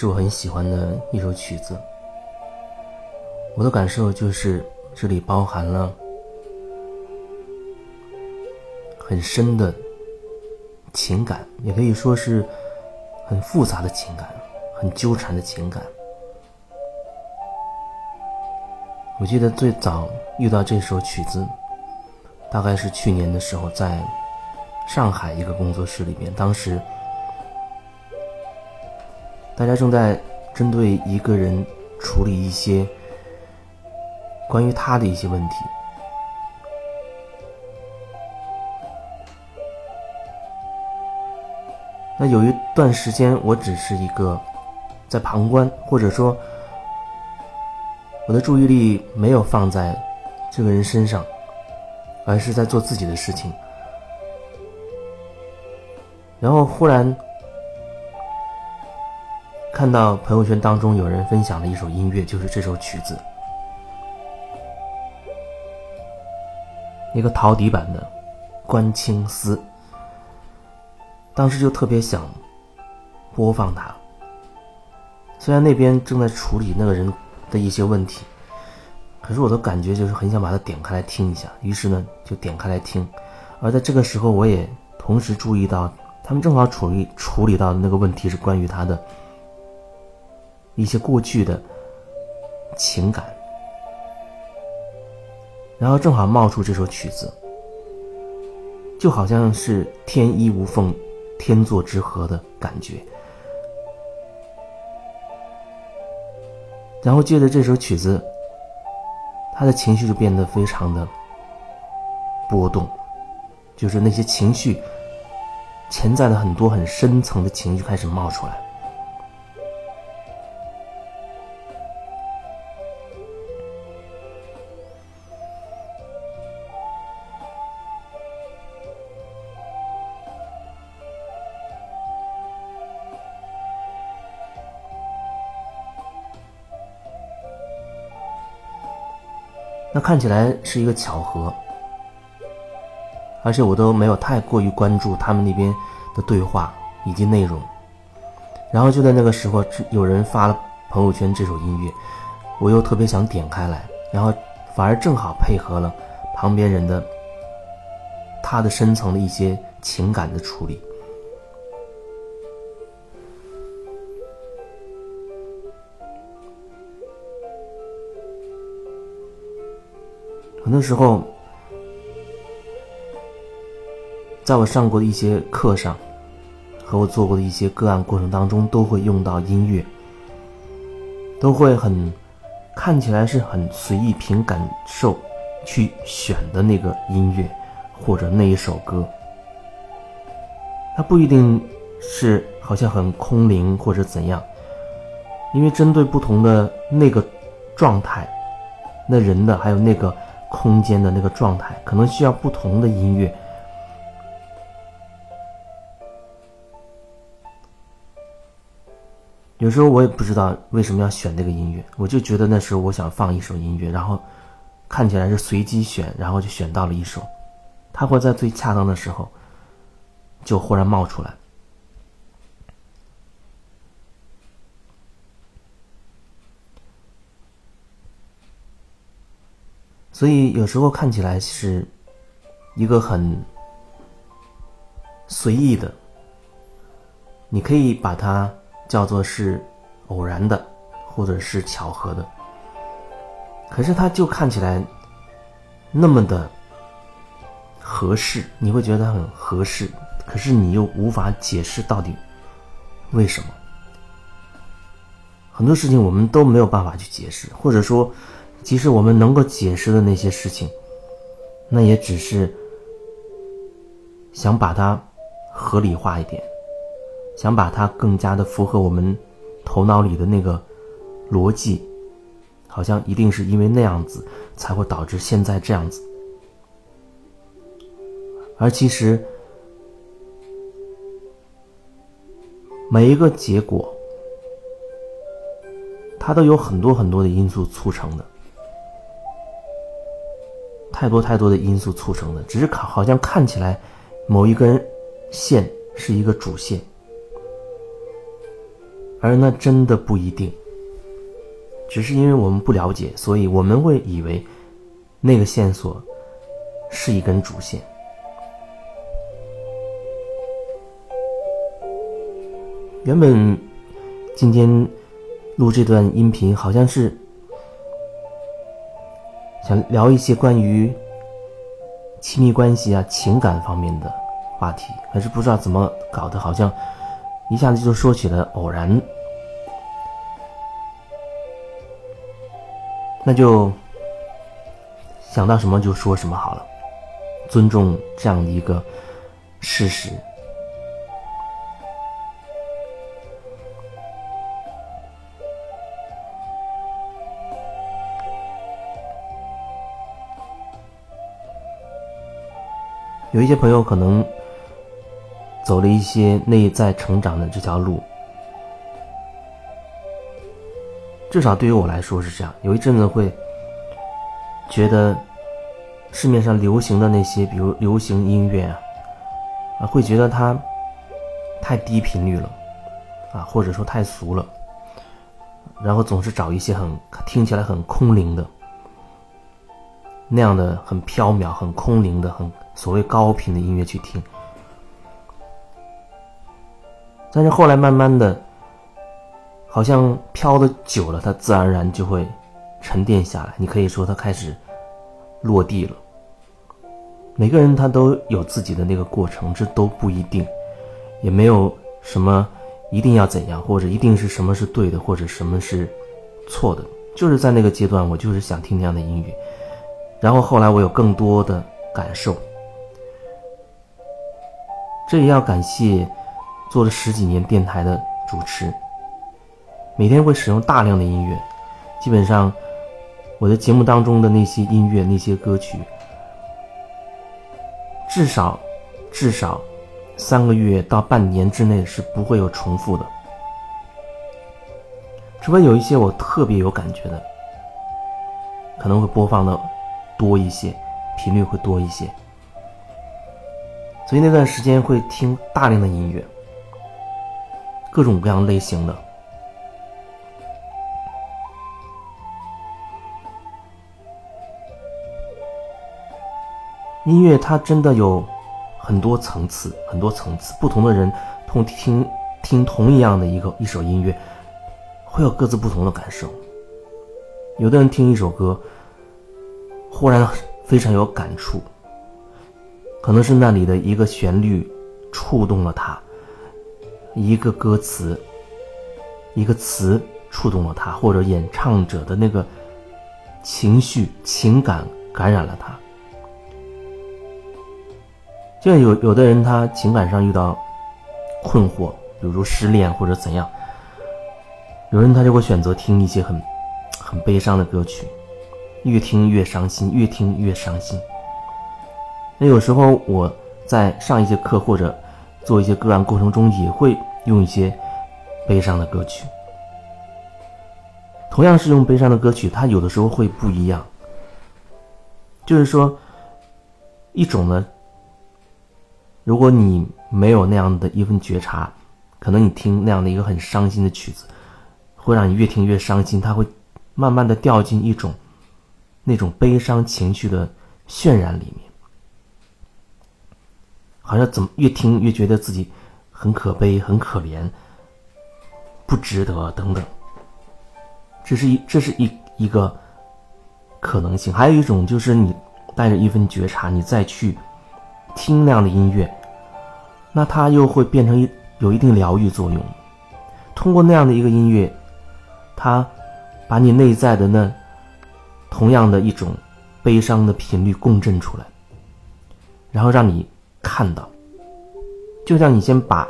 是我很喜欢的一首曲子。我的感受就是，这里包含了很深的情感，也可以说是很复杂的情感，很纠缠的情感。我记得最早遇到这首曲子，大概是去年的时候，在上海一个工作室里面，当时。大家正在针对一个人处理一些关于他的一些问题。那有一段时间，我只是一个在旁观，或者说我的注意力没有放在这个人身上，而是在做自己的事情。然后忽然。看到朋友圈当中有人分享了一首音乐，就是这首曲子，一个陶笛版的《关青丝》。当时就特别想播放它，虽然那边正在处理那个人的一些问题，可是我的感觉就是很想把它点开来听一下。于是呢，就点开来听。而在这个时候，我也同时注意到，他们正好处理处理到的那个问题是关于他的。一些过去的情感，然后正好冒出这首曲子，就好像是天衣无缝、天作之合的感觉。然后借着这首曲子，他的情绪就变得非常的波动，就是那些情绪潜在的很多很深层的情绪开始冒出来。看起来是一个巧合，而且我都没有太过于关注他们那边的对话以及内容。然后就在那个时候，有人发了朋友圈这首音乐，我又特别想点开来，然后反而正好配合了旁边人的他的深层的一些情感的处理。很多时候，在我上过的一些课上，和我做过的一些个案过程当中，都会用到音乐，都会很看起来是很随意凭感受去选的那个音乐或者那一首歌，它不一定是好像很空灵或者怎样，因为针对不同的那个状态，那人的还有那个。空间的那个状态，可能需要不同的音乐。有时候我也不知道为什么要选这个音乐，我就觉得那时候我想放一首音乐，然后看起来是随机选，然后就选到了一首，它会在最恰当的时候就忽然冒出来。所以有时候看起来是一个很随意的，你可以把它叫做是偶然的，或者是巧合的。可是它就看起来那么的合适，你会觉得它很合适，可是你又无法解释到底为什么。很多事情我们都没有办法去解释，或者说。即使我们能够解释的那些事情，那也只是想把它合理化一点，想把它更加的符合我们头脑里的那个逻辑，好像一定是因为那样子才会导致现在这样子。而其实每一个结果，它都有很多很多的因素促成的。太多太多的因素促成的，只是看好像看起来某一根线是一个主线，而那真的不一定。只是因为我们不了解，所以我们会以为那个线索是一根主线。原本今天录这段音频，好像是想聊一些关于亲密关系啊、情感方面的话题，可是不知道怎么搞的，好像一下子就说起了偶然。那就想到什么就说什么好了，尊重这样的一个事实。有一些朋友可能走了一些内在成长的这条路。至少对于我来说是这样，有一阵子会觉得市面上流行的那些，比如流行音乐啊，啊，会觉得它太低频率了，啊，或者说太俗了，然后总是找一些很听起来很空灵的那样的很飘渺、很空灵的、很所谓高频的音乐去听，但是后来慢慢的。好像飘的久了，它自然而然就会沉淀下来。你可以说它开始落地了。每个人他都有自己的那个过程，这都不一定，也没有什么一定要怎样，或者一定是什么是对的，或者什么是错的。就是在那个阶段，我就是想听那样的音乐。然后后来我有更多的感受，这也要感谢做了十几年电台的主持。每天会使用大量的音乐，基本上我的节目当中的那些音乐、那些歌曲，至少至少三个月到半年之内是不会有重复的，除非有一些我特别有感觉的，可能会播放的多一些，频率会多一些，所以那段时间会听大量的音乐，各种各样类型的。音乐它真的有很多层次，很多层次。不同的人同听听同一样的一个一首音乐，会有各自不同的感受。有的人听一首歌，忽然非常有感触，可能是那里的一个旋律触动了他，一个歌词，一个词触动了他，或者演唱者的那个情绪情感感染了他。就像有有的人，他情感上遇到困惑，比如失恋或者怎样，有人他就会选择听一些很很悲伤的歌曲，越听越伤心，越听越伤心。那有时候我在上一节课或者做一些个案过程中，也会用一些悲伤的歌曲。同样是用悲伤的歌曲，它有的时候会不一样。就是说，一种呢。如果你没有那样的一份觉察，可能你听那样的一个很伤心的曲子，会让你越听越伤心。它会慢慢的掉进一种那种悲伤情绪的渲染里面，好像怎么越听越觉得自己很可悲、很可怜、不值得等等。这是一这是一一个可能性。还有一种就是你带着一份觉察，你再去听那样的音乐。那它又会变成一有一定疗愈作用，通过那样的一个音乐，它把你内在的那同样的一种悲伤的频率共振出来，然后让你看到，就像你先把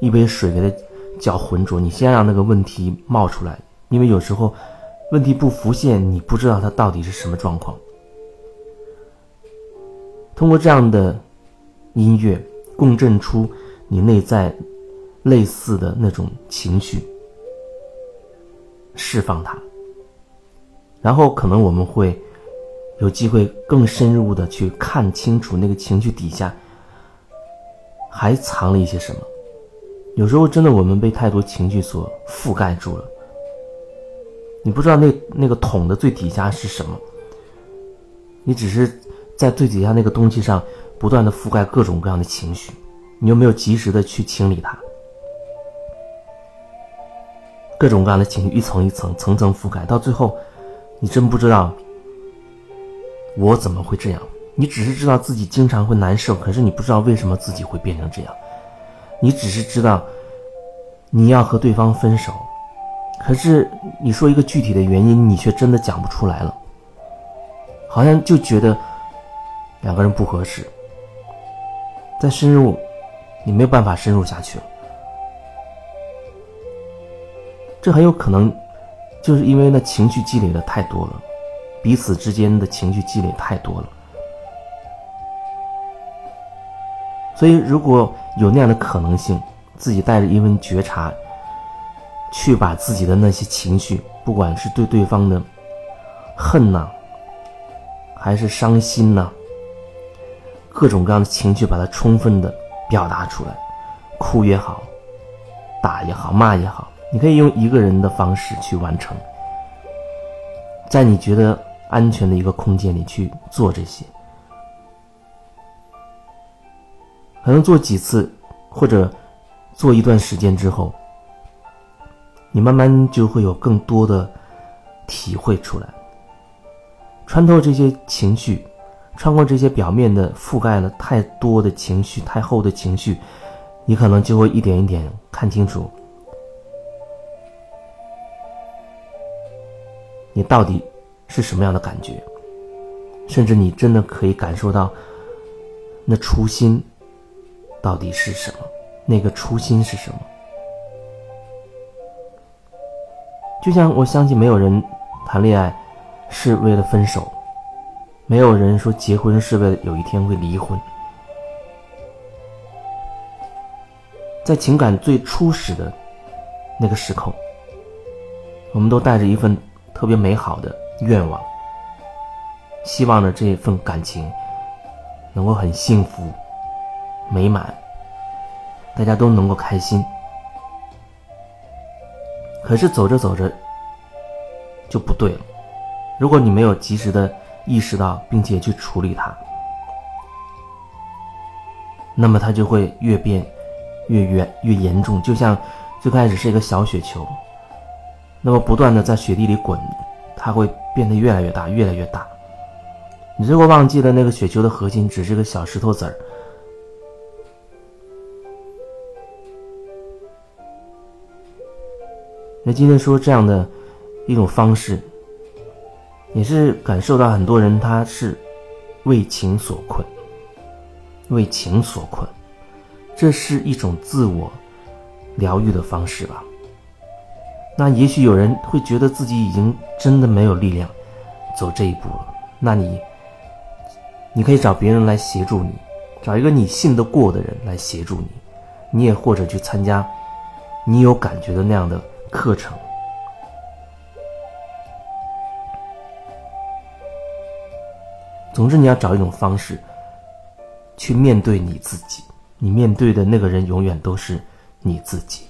一杯水给它搅浑浊，你先让那个问题冒出来，因为有时候问题不浮现，你不知道它到底是什么状况。通过这样的音乐。共振出你内在类似的那种情绪，释放它，然后可能我们会有机会更深入的去看清楚那个情绪底下还藏了一些什么，有时候真的我们被太多情绪所覆盖住了，你不知道那那个桶的最底下是什么，你只是在最底下那个东西上不断的覆盖各种各样的情绪，你又没有及时的去清理它？各种各样的情绪一层一层层层覆盖，到最后，你真不知道我怎么会这样。你只是知道自己经常会难受，可是你不知道为什么自己会变成这样。你只是知道你要和对方分手，可是你说一个具体的原因，你却真的讲不出来了。好像就觉得两个人不合适，再深入，你没有办法深入下去了。这很有可能就是因为那情绪积累的太多了，彼此之间的情绪积累太多了。所以，如果有那样的可能性，自己带着一份觉察，去把自己的那些情绪，不管是对对方的恨呐，还是伤心呐，各种各样的情绪，把它充分的表达出来，哭也好，打也好，骂也好。你可以用一个人的方式去完成，在你觉得安全的一个空间里去做这些，可能做几次或者做一段时间之后，你慢慢就会有更多的体会出来，穿透这些情绪，穿过这些表面的覆盖了太多的情绪、太厚的情绪，你可能就会一点一点看清楚。你到底是什么样的感觉？甚至你真的可以感受到，那初心到底是什么？那个初心是什么？就像我相信，没有人谈恋爱是为了分手，没有人说结婚是为了有一天会离婚。在情感最初始的那个时刻，我们都带着一份。特别美好的愿望，希望着这份感情能够很幸福、美满，大家都能够开心。可是走着走着就不对了。如果你没有及时的意识到，并且去处理它，那么它就会越变越远、越严重。就像最开始是一个小雪球。那么不断的在雪地里滚，它会变得越来越大，越来越大。你如果忘记了那个雪球的核心只是个小石头子儿，那今天说这样的一种方式，也是感受到很多人他是为情所困，为情所困，这是一种自我疗愈的方式吧。那也许有人会觉得自己已经真的没有力量走这一步了。那你，你可以找别人来协助你，找一个你信得过的人来协助你。你也或者去参加你有感觉的那样的课程。总之，你要找一种方式去面对你自己。你面对的那个人永远都是你自己。